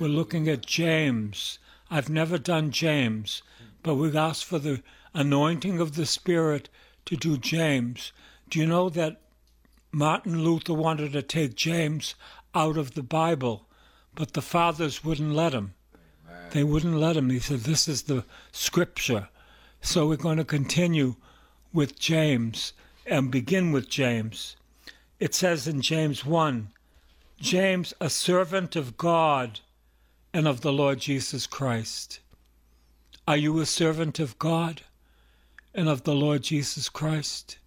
We're looking at James. I've never done James, but we've asked for the anointing of the Spirit to do James. Do you know that Martin Luther wanted to take James out of the Bible, but the fathers wouldn't let him? They wouldn't let him. He said, This is the scripture. So we're going to continue with James and begin with James. It says in James 1 James, a servant of God and of the Lord Jesus Christ. Are you a servant of God and of the Lord Jesus Christ?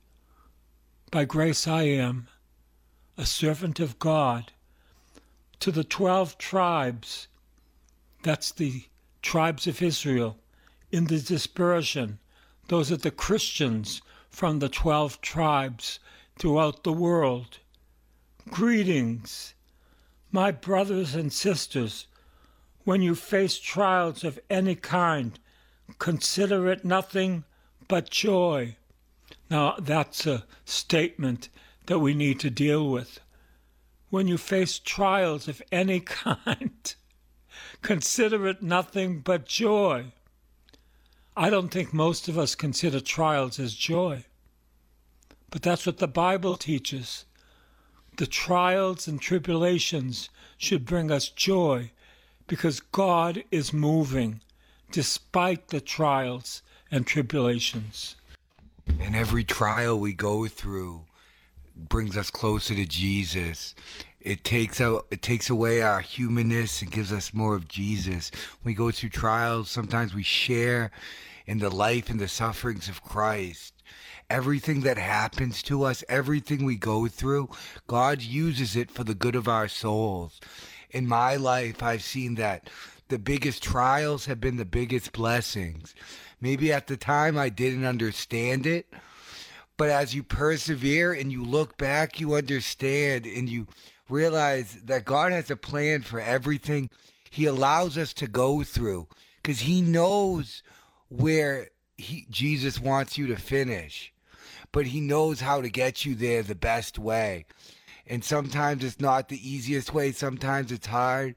By grace I am, a servant of God. To the twelve tribes, that's the tribes of Israel, in the dispersion, those are the Christians from the twelve tribes throughout the world. Greetings, my brothers and sisters when you face trials of any kind, consider it nothing but joy. Now, that's a statement that we need to deal with. When you face trials of any kind, consider it nothing but joy. I don't think most of us consider trials as joy, but that's what the Bible teaches. The trials and tribulations should bring us joy because God is moving despite the trials and tribulations. And every trial we go through brings us closer to Jesus. It takes out it takes away our humanness and gives us more of Jesus. When we go through trials, sometimes we share in the life and the sufferings of Christ. Everything that happens to us, everything we go through, God uses it for the good of our souls in my life, I've seen that the biggest trials have been the biggest blessings. Maybe at the time I didn't understand it, but as you persevere and you look back, you understand and you realize that God has a plan for everything He allows us to go through because He knows where he, Jesus wants you to finish, but He knows how to get you there the best way and sometimes it's not the easiest way, sometimes it's hard,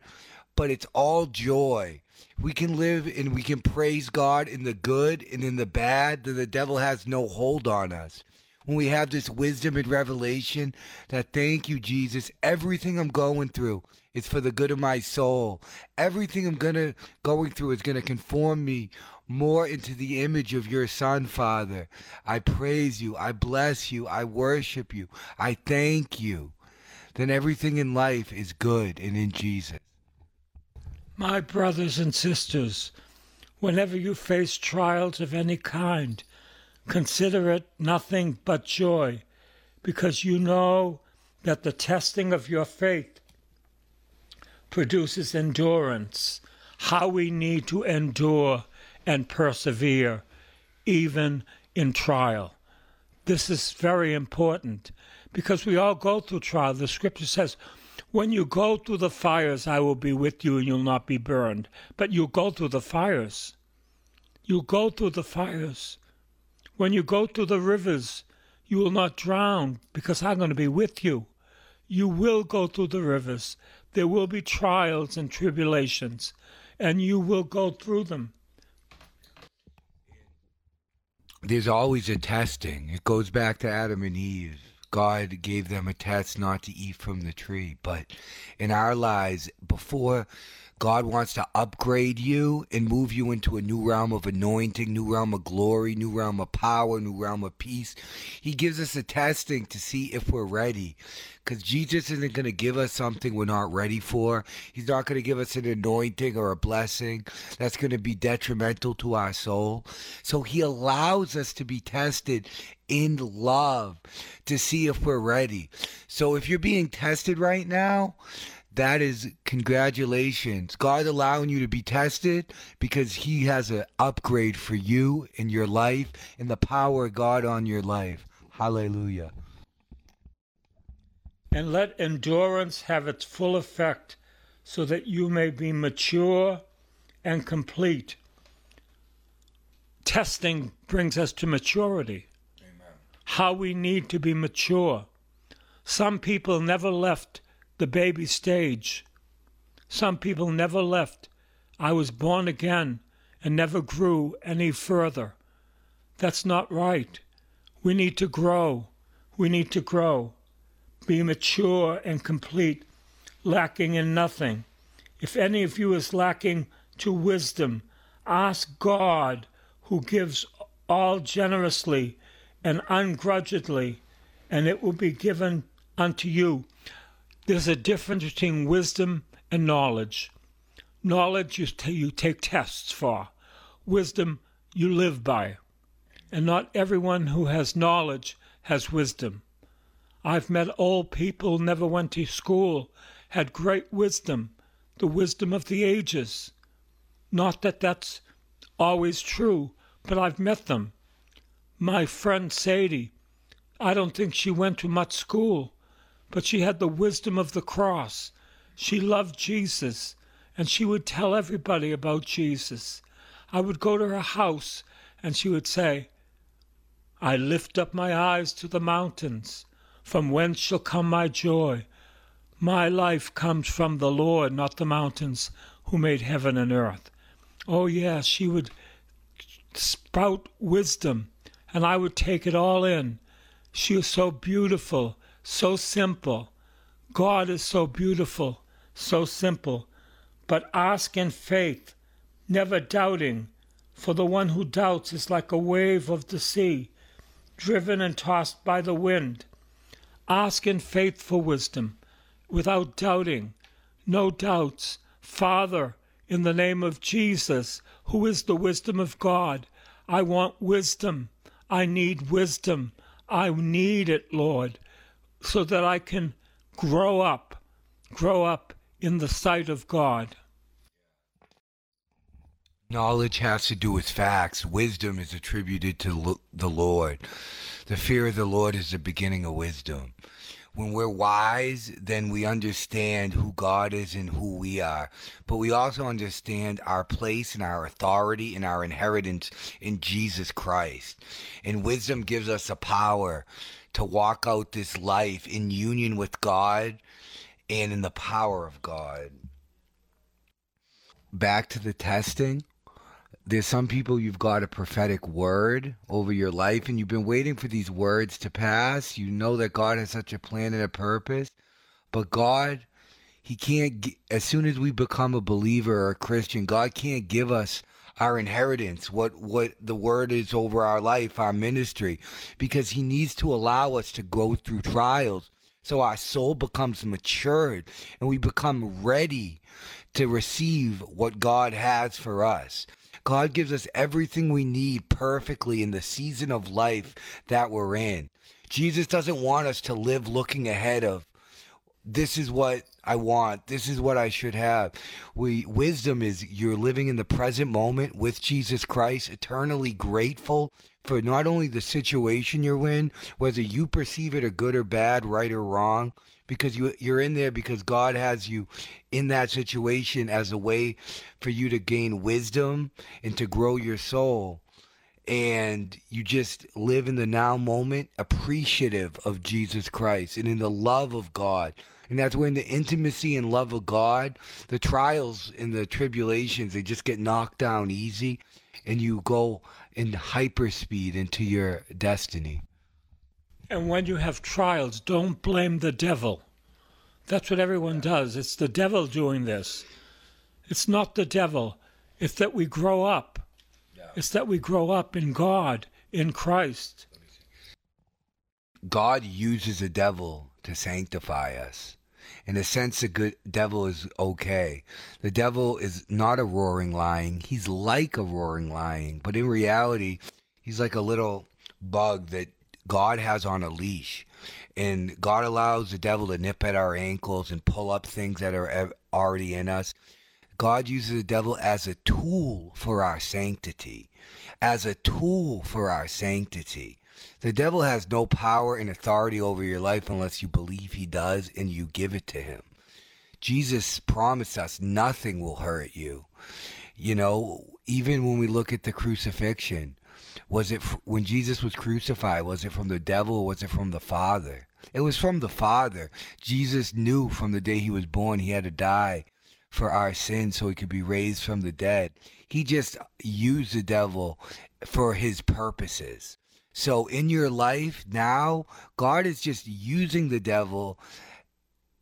but it's all joy. We can live and we can praise God in the good and in the bad, that the devil has no hold on us. When we have this wisdom and revelation that thank you, Jesus, everything I'm going through is for the good of my soul. Everything I'm gonna going through is gonna conform me more into the image of your Son, Father. I praise you, I bless you, I worship you, I thank you then everything in life is good and in Jesus. My brothers and sisters, whenever you face trials of any kind, consider it nothing but joy, because you know that the testing of your faith produces endurance, how we need to endure and persevere, even in trial. This is very important because we all go through trial. The scripture says, when you go through the fires, I will be with you and you'll not be burned. But you go through the fires. You go through the fires. When you go through the rivers, you will not drown because I'm going to be with you. You will go through the rivers. There will be trials and tribulations, and you will go through them. There's always a testing. It goes back to Adam and Eve God gave them a test not to eat from the tree. But in our lives, before God wants to upgrade you and move you into a new realm of anointing, new realm of glory, new realm of power, new realm of peace. He gives us a testing to see if we're ready. Because Jesus isn't going to give us something we're not ready for. He's not going to give us an anointing or a blessing that's going to be detrimental to our soul. So he allows us to be tested in love to see if we're ready. So if you're being tested right now, that is congratulations. God allowing you to be tested because He has an upgrade for you in your life and the power of God on your life. Hallelujah. And let endurance have its full effect, so that you may be mature and complete. Testing brings us to maturity. How we need to be mature. Some people never left the baby stage. Some people never left. I was born again and never grew any further. That's not right. We need to grow. We need to grow. Be mature and complete, lacking in nothing. If any of you is lacking to wisdom, ask God, who gives all generously and ungrudgingly, and it will be given unto you. There's a difference between wisdom and knowledge. Knowledge you, t- you take tests for, wisdom you live by. And not everyone who has knowledge has wisdom. I've met old people, never went to school, had great wisdom, the wisdom of the ages. Not that that's always true, but I've met them. My friend Sadie, I don't think she went to much school, but she had the wisdom of the cross. She loved Jesus, and she would tell everybody about Jesus. I would go to her house, and she would say, I lift up my eyes to the mountains. From whence shall come my joy? My life comes from the Lord, not the mountains, who made heaven and earth. Oh, yes, she would spout wisdom, and I would take it all in. She is so beautiful, so simple. God is so beautiful, so simple. But ask in faith, never doubting, for the one who doubts is like a wave of the sea, driven and tossed by the wind. Ask in faith for wisdom, without doubting, no doubts. Father, in the name of Jesus, who is the wisdom of God, I want wisdom. I need wisdom. I need it, Lord, so that I can grow up, grow up in the sight of God. Knowledge has to do with facts. Wisdom is attributed to the Lord. The fear of the Lord is the beginning of wisdom. When we're wise, then we understand who God is and who we are. But we also understand our place and our authority and our inheritance in Jesus Christ. And wisdom gives us the power to walk out this life in union with God and in the power of God. Back to the testing there's some people you've got a prophetic word over your life and you've been waiting for these words to pass. You know that God has such a plan and a purpose, but God, He can't, as soon as we become a believer or a Christian, God can't give us our inheritance, what, what the word is over our life, our ministry, because He needs to allow us to go through trials so our soul becomes matured and we become ready to receive what God has for us. God gives us everything we need perfectly in the season of life that we're in. Jesus doesn't want us to live looking ahead of this is what I want. This is what I should have. We wisdom is you're living in the present moment with Jesus Christ, eternally grateful for not only the situation you're in, whether you perceive it a good or bad, right or wrong, because you you're in there because God has you in that situation as a way for you to gain wisdom and to grow your soul and you just live in the now moment appreciative of Jesus Christ and in the love of God and that's when the intimacy and love of God the trials and the tribulations they just get knocked down easy and you go in hyperspeed into your destiny and when you have trials, don't blame the devil. That's what everyone does. It's the devil doing this. It's not the devil. It's that we grow up. It's that we grow up in God, in Christ. God uses the devil to sanctify us. In a sense, the good devil is okay. The devil is not a roaring lion. He's like a roaring lion, but in reality, he's like a little bug that God has on a leash. And God allows the devil to nip at our ankles and pull up things that are already in us. God uses the devil as a tool for our sanctity, as a tool for our sanctity. The devil has no power and authority over your life unless you believe he does and you give it to him. Jesus promised us nothing will hurt you. You know, even when we look at the crucifixion, was it when Jesus was crucified? Was it from the devil or was it from the Father? It was from the Father. Jesus knew from the day he was born he had to die for our sins so he could be raised from the dead. He just used the devil for his purposes. So in your life now, God is just using the devil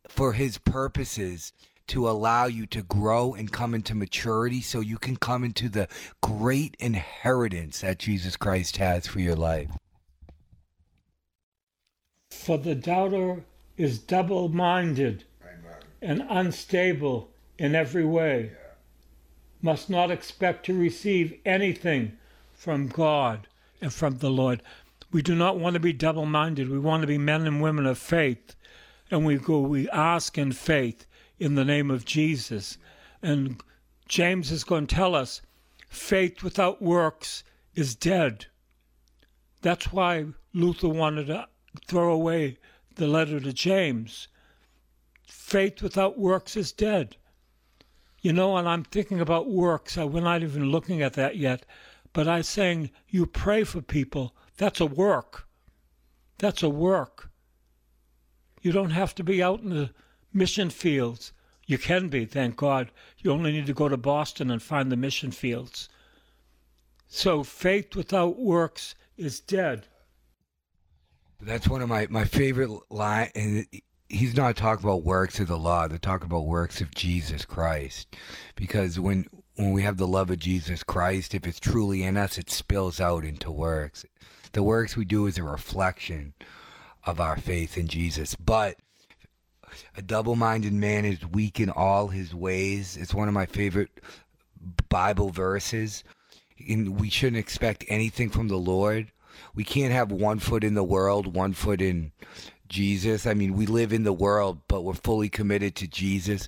for his purposes to allow you to grow and come into maturity so you can come into the great inheritance that Jesus Christ has for your life. For the doubter is double minded and unstable in every way, must not expect to receive anything from God from the Lord. We do not want to be double minded. We want to be men and women of faith. And we go, we ask in faith in the name of Jesus. And James is going to tell us faith without works is dead. That's why Luther wanted to throw away the letter to James. Faith without works is dead. You know, and I'm thinking about works. We're not even looking at that yet. But I'm saying you pray for people. That's a work. That's a work. You don't have to be out in the mission fields. You can be, thank God. You only need to go to Boston and find the mission fields. So faith without works is dead. That's one of my, my favorite line, and he's not talking about works of the law. They're talking about works of Jesus Christ, because when when we have the love of Jesus Christ, if it's truly in us, it spills out into works. The works we do is a reflection of our faith in Jesus. But a double minded man is weak in all his ways. It's one of my favorite Bible verses. And we shouldn't expect anything from the Lord. We can't have one foot in the world, one foot in Jesus. I mean, we live in the world, but we're fully committed to Jesus.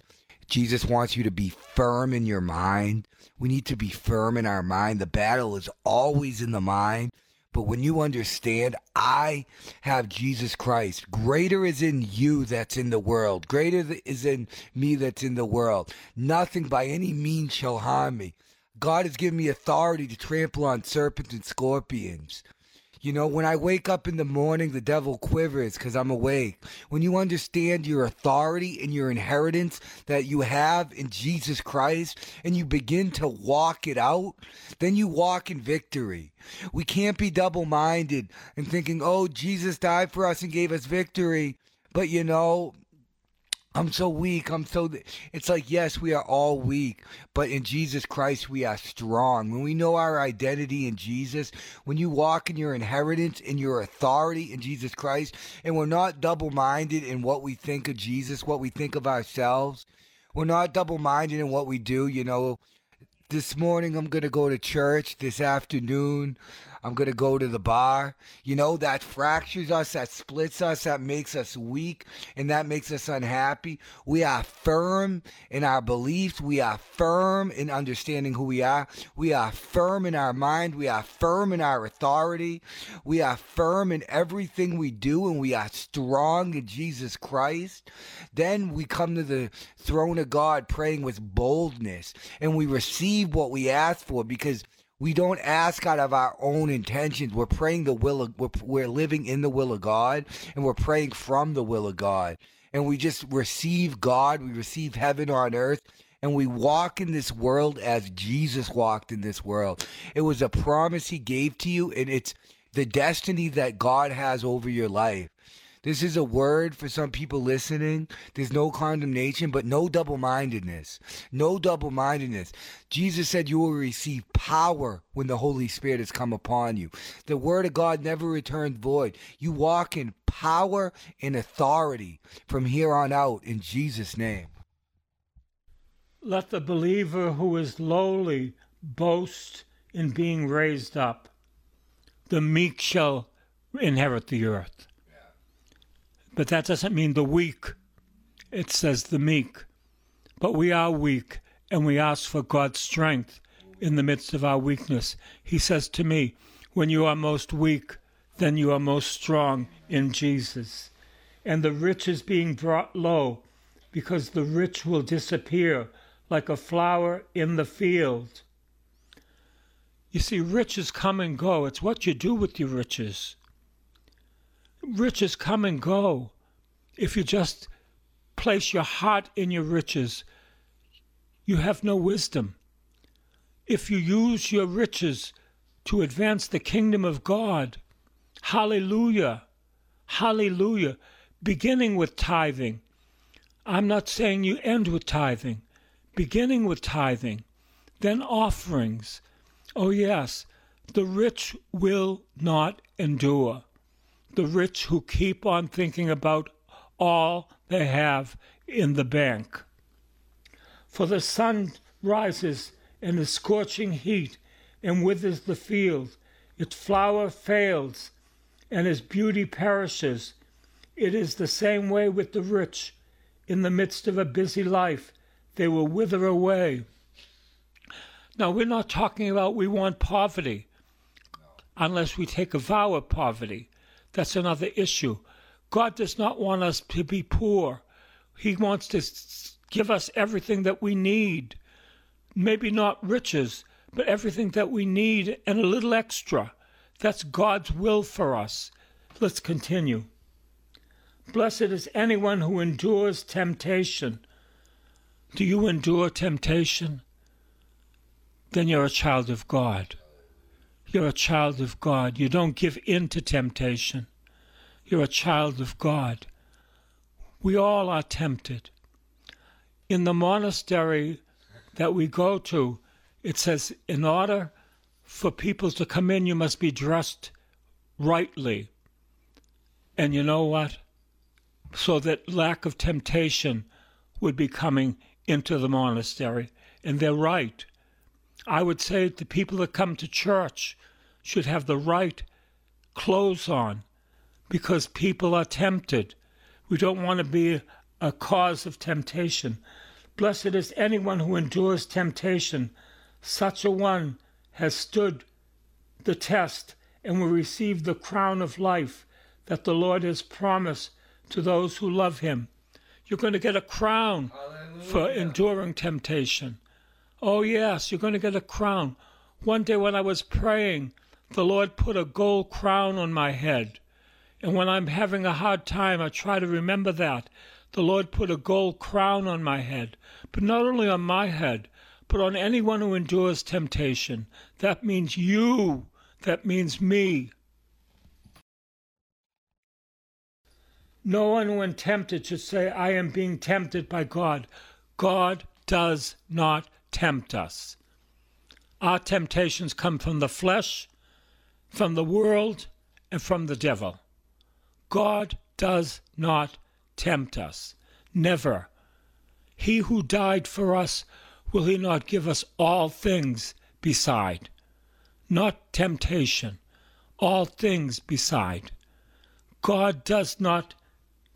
Jesus wants you to be firm in your mind. We need to be firm in our mind. The battle is always in the mind. But when you understand, I have Jesus Christ. Greater is in you that's in the world. Greater is in me that's in the world. Nothing by any means shall harm me. God has given me authority to trample on serpents and scorpions. You know, when I wake up in the morning, the devil quivers because I'm awake. When you understand your authority and your inheritance that you have in Jesus Christ and you begin to walk it out, then you walk in victory. We can't be double minded and thinking, oh, Jesus died for us and gave us victory. But you know, I'm so weak. I'm so. It's like, yes, we are all weak, but in Jesus Christ, we are strong. When we know our identity in Jesus, when you walk in your inheritance, in your authority in Jesus Christ, and we're not double minded in what we think of Jesus, what we think of ourselves, we're not double minded in what we do. You know, this morning I'm going to go to church. This afternoon I'm going to go to the bar. You know, that fractures us, that splits us, that makes us weak, and that makes us unhappy. We are firm in our beliefs. We are firm in understanding who we are. We are firm in our mind. We are firm in our authority. We are firm in everything we do, and we are strong in Jesus Christ. Then we come to the throne of God praying with boldness, and we receive what we ask for because we don't ask out of our own intentions. We're praying the will of, we're, we're living in the will of God and we're praying from the will of God. And we just receive God, we receive heaven on earth, and we walk in this world as Jesus walked in this world. It was a promise he gave to you, and it's the destiny that God has over your life. This is a word for some people listening. There's no condemnation, but no double mindedness. No double mindedness. Jesus said you will receive power when the Holy Spirit has come upon you. The word of God never returns void. You walk in power and authority from here on out in Jesus' name. Let the believer who is lowly boast in being raised up. The meek shall inherit the earth. But that doesn't mean the weak. It says the meek. But we are weak, and we ask for God's strength in the midst of our weakness. He says to me, When you are most weak, then you are most strong in Jesus. And the rich is being brought low, because the rich will disappear like a flower in the field. You see, riches come and go. It's what you do with your riches. Riches come and go. If you just place your heart in your riches, you have no wisdom. If you use your riches to advance the kingdom of God, hallelujah, hallelujah, beginning with tithing. I'm not saying you end with tithing, beginning with tithing, then offerings. Oh, yes, the rich will not endure. The rich who keep on thinking about all they have in the bank. For the sun rises in a scorching heat and withers the field. Its flower fails and its beauty perishes. It is the same way with the rich. In the midst of a busy life, they will wither away. Now, we're not talking about we want poverty unless we take a vow of poverty. That's another issue. God does not want us to be poor. He wants to give us everything that we need. Maybe not riches, but everything that we need and a little extra. That's God's will for us. Let's continue. Blessed is anyone who endures temptation. Do you endure temptation? Then you're a child of God. You're a child of God. You don't give in to temptation. You're a child of God. We all are tempted. In the monastery that we go to, it says, in order for people to come in, you must be dressed rightly. And you know what? So that lack of temptation would be coming into the monastery. And they're right. I would say the people that come to church should have the right clothes on because people are tempted. We don't want to be a cause of temptation. Blessed is anyone who endures temptation. Such a one has stood the test and will receive the crown of life that the Lord has promised to those who love him. You're going to get a crown Hallelujah. for enduring temptation. Oh, yes, you're going to get a crown. One day when I was praying, the Lord put a gold crown on my head. And when I'm having a hard time, I try to remember that. The Lord put a gold crown on my head, but not only on my head, but on anyone who endures temptation. That means you. That means me. No one, when tempted, should say, I am being tempted by God. God does not tempt us. Our temptations come from the flesh, from the world, and from the devil. God does not tempt us. Never. He who died for us, will he not give us all things beside? Not temptation, all things beside. God does not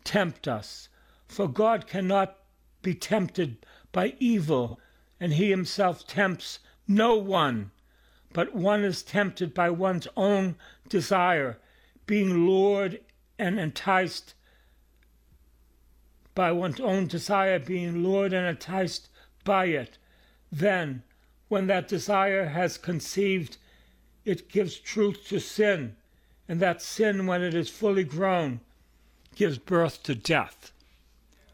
tempt us, for God cannot be tempted by evil, and he himself tempts no one. But one is tempted by one's own desire, being lured and enticed by one's own desire, being lured and enticed by it. Then, when that desire has conceived, it gives truth to sin, and that sin, when it is fully grown, gives birth to death.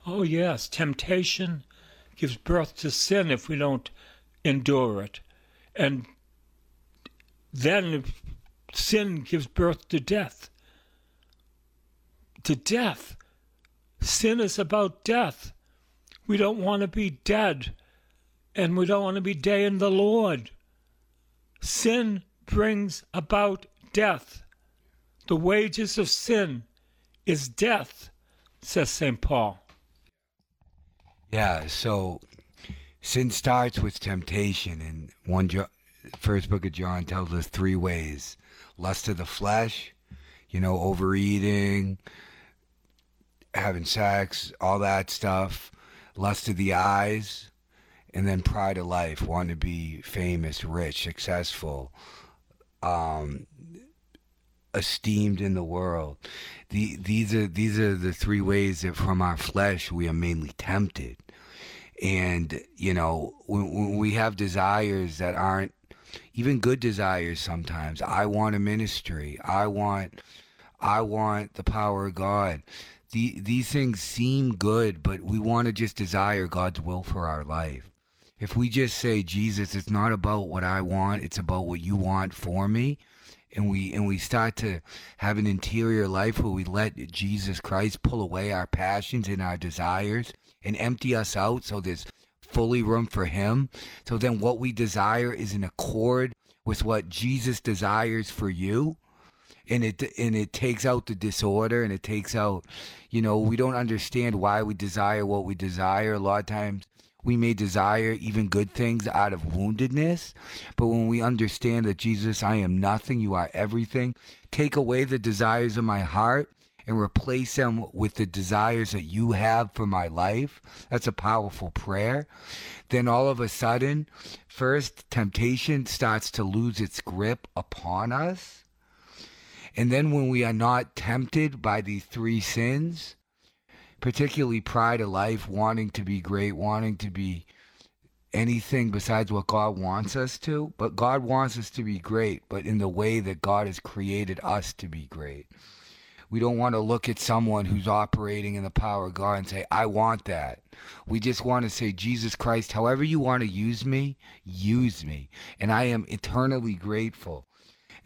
Oh, yes, temptation gives birth to sin if we don't endure it. And then sin gives birth to death to death. Sin is about death. We don't want to be dead, and we don't want to be dead in the Lord. Sin brings about death. The wages of sin is death, says St. Paul. Yeah, so sin starts with temptation, and one jo- first book of John tells us three ways: lust of the flesh, you know, overeating, having sex, all that stuff, lust of the eyes, and then pride of life, wanting to be famous, rich, successful, um, esteemed in the world. The, these are these are the three ways that from our flesh we are mainly tempted. And you know, when, when we have desires that aren't even good desires sometimes. I want a ministry. I want I want the power of God. The, these things seem good, but we want to just desire God's will for our life. If we just say, Jesus, it's not about what I want, it's about what you want for me, and we and we start to have an interior life where we let Jesus Christ pull away our passions and our desires and empty us out so there's fully room for him. So then what we desire is in accord with what Jesus desires for you. And it and it takes out the disorder and it takes out, you know, we don't understand why we desire what we desire. A lot of times we may desire even good things out of woundedness, but when we understand that Jesus, I am nothing, you are everything, take away the desires of my heart and replace them with the desires that you have for my life. That's a powerful prayer. Then all of a sudden, first, temptation starts to lose its grip upon us. And then when we are not tempted by these three sins, particularly pride of life, wanting to be great, wanting to be anything besides what God wants us to. But God wants us to be great, but in the way that God has created us to be great. We don't want to look at someone who's operating in the power of God and say, I want that. We just want to say, Jesus Christ, however you want to use me, use me. And I am eternally grateful.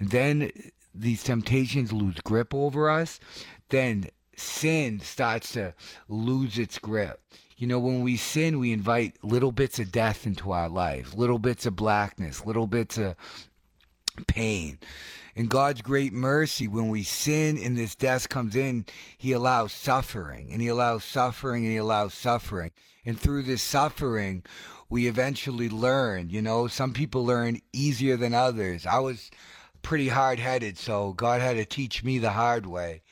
And then these temptations lose grip over us. Then sin starts to lose its grip. You know, when we sin, we invite little bits of death into our life, little bits of blackness, little bits of pain. In God's great mercy, when we sin and this death comes in, He allows suffering, and He allows suffering, and He allows suffering. And through this suffering, we eventually learn. You know, some people learn easier than others. I was pretty hard headed, so God had to teach me the hard way.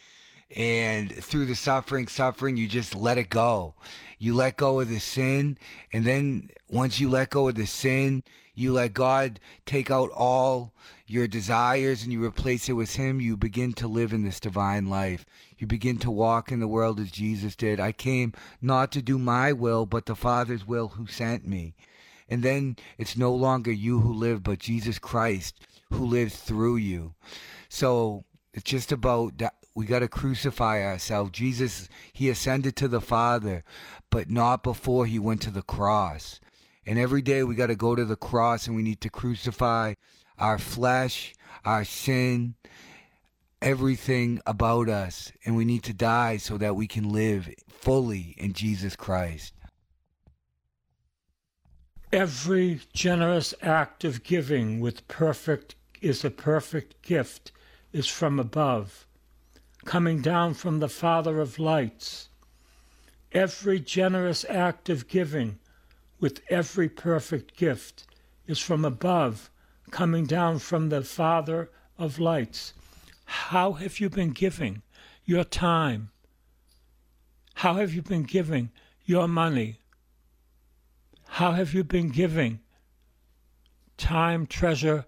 And through the suffering, suffering, you just let it go. You let go of the sin. And then once you let go of the sin, you let God take out all your desires and you replace it with Him. You begin to live in this divine life. You begin to walk in the world as Jesus did. I came not to do my will, but the Father's will who sent me. And then it's no longer you who live, but Jesus Christ who lives through you. So it's just about that. we got to crucify ourselves. Jesus, he ascended to the Father, but not before he went to the cross. And every day we got to go to the cross and we need to crucify our flesh, our sin, everything about us. And we need to die so that we can live fully in Jesus Christ. Every generous act of giving with perfect is a perfect gift is from above, coming down from the Father of lights. Every generous act of giving with every perfect gift is from above, coming down from the Father of lights. How have you been giving your time? How have you been giving your money? How have you been giving time, treasure,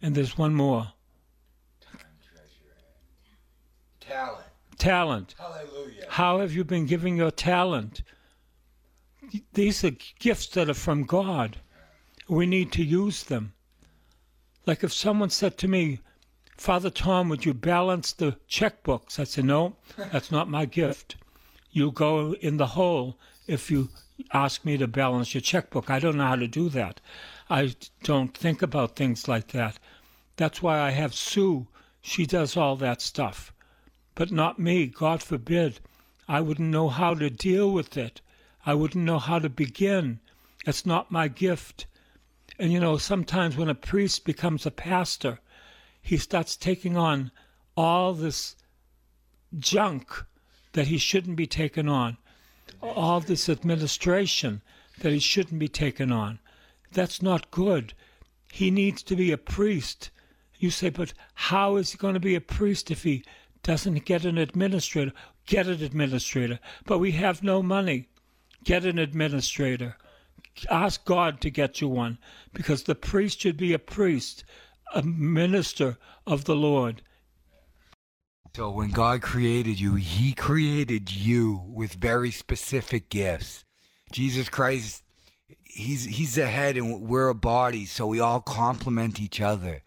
and there's one more talent. Talent. Hallelujah. How have you been giving your talent? These are gifts that are from God. We need to use them. Like if someone said to me, Father Tom, would you balance the checkbooks? I said, No, that's not my gift. You go in the hole if you ask me to balance your checkbook. I don't know how to do that. I don't think about things like that. That's why I have Sue. She does all that stuff. But not me. God forbid. I wouldn't know how to deal with it. I wouldn't know how to begin. It's not my gift. And you know, sometimes when a priest becomes a pastor, he starts taking on all this junk that he shouldn't be taking on all this administration that he shouldn't be taking on. That's not good. He needs to be a priest. You say, but how is he going to be a priest if he doesn't get an administrator, get an administrator. But we have no money. Get an administrator. Ask God to get you one because the priest should be a priest, a minister of the Lord. So when God created you, He created you with very specific gifts. Jesus Christ, He's He's the head and we're a body, so we all complement each other.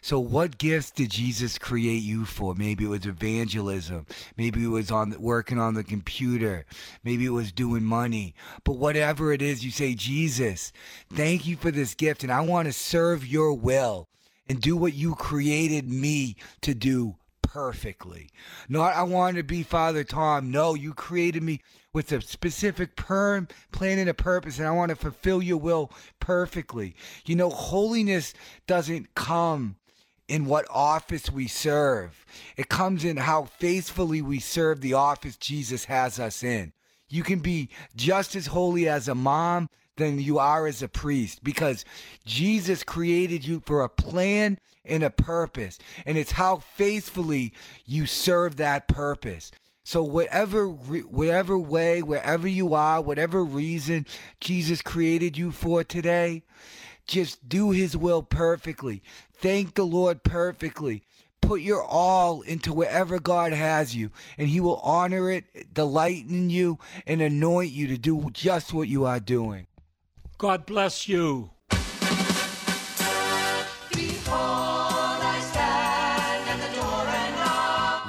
So what gifts did Jesus create you for? Maybe it was evangelism. Maybe it was on working on the computer. Maybe it was doing money. But whatever it is, you say, Jesus, thank you for this gift, and I want to serve your will and do what you created me to do perfectly. Not I wanted to be Father Tom. No, you created me with a specific perm plan and a purpose, and I want to fulfill your will perfectly. You know, holiness doesn't come in what office we serve. It comes in how faithfully we serve the office Jesus has us in. You can be just as holy as a mom than you are as a priest because Jesus created you for a plan and a purpose. And it's how faithfully you serve that purpose. So whatever whatever way, wherever you are, whatever reason Jesus created you for today, just do his will perfectly. Thank the Lord perfectly. Put your all into wherever God has you, and he will honor it, delight in you, and anoint you to do just what you are doing. God bless you.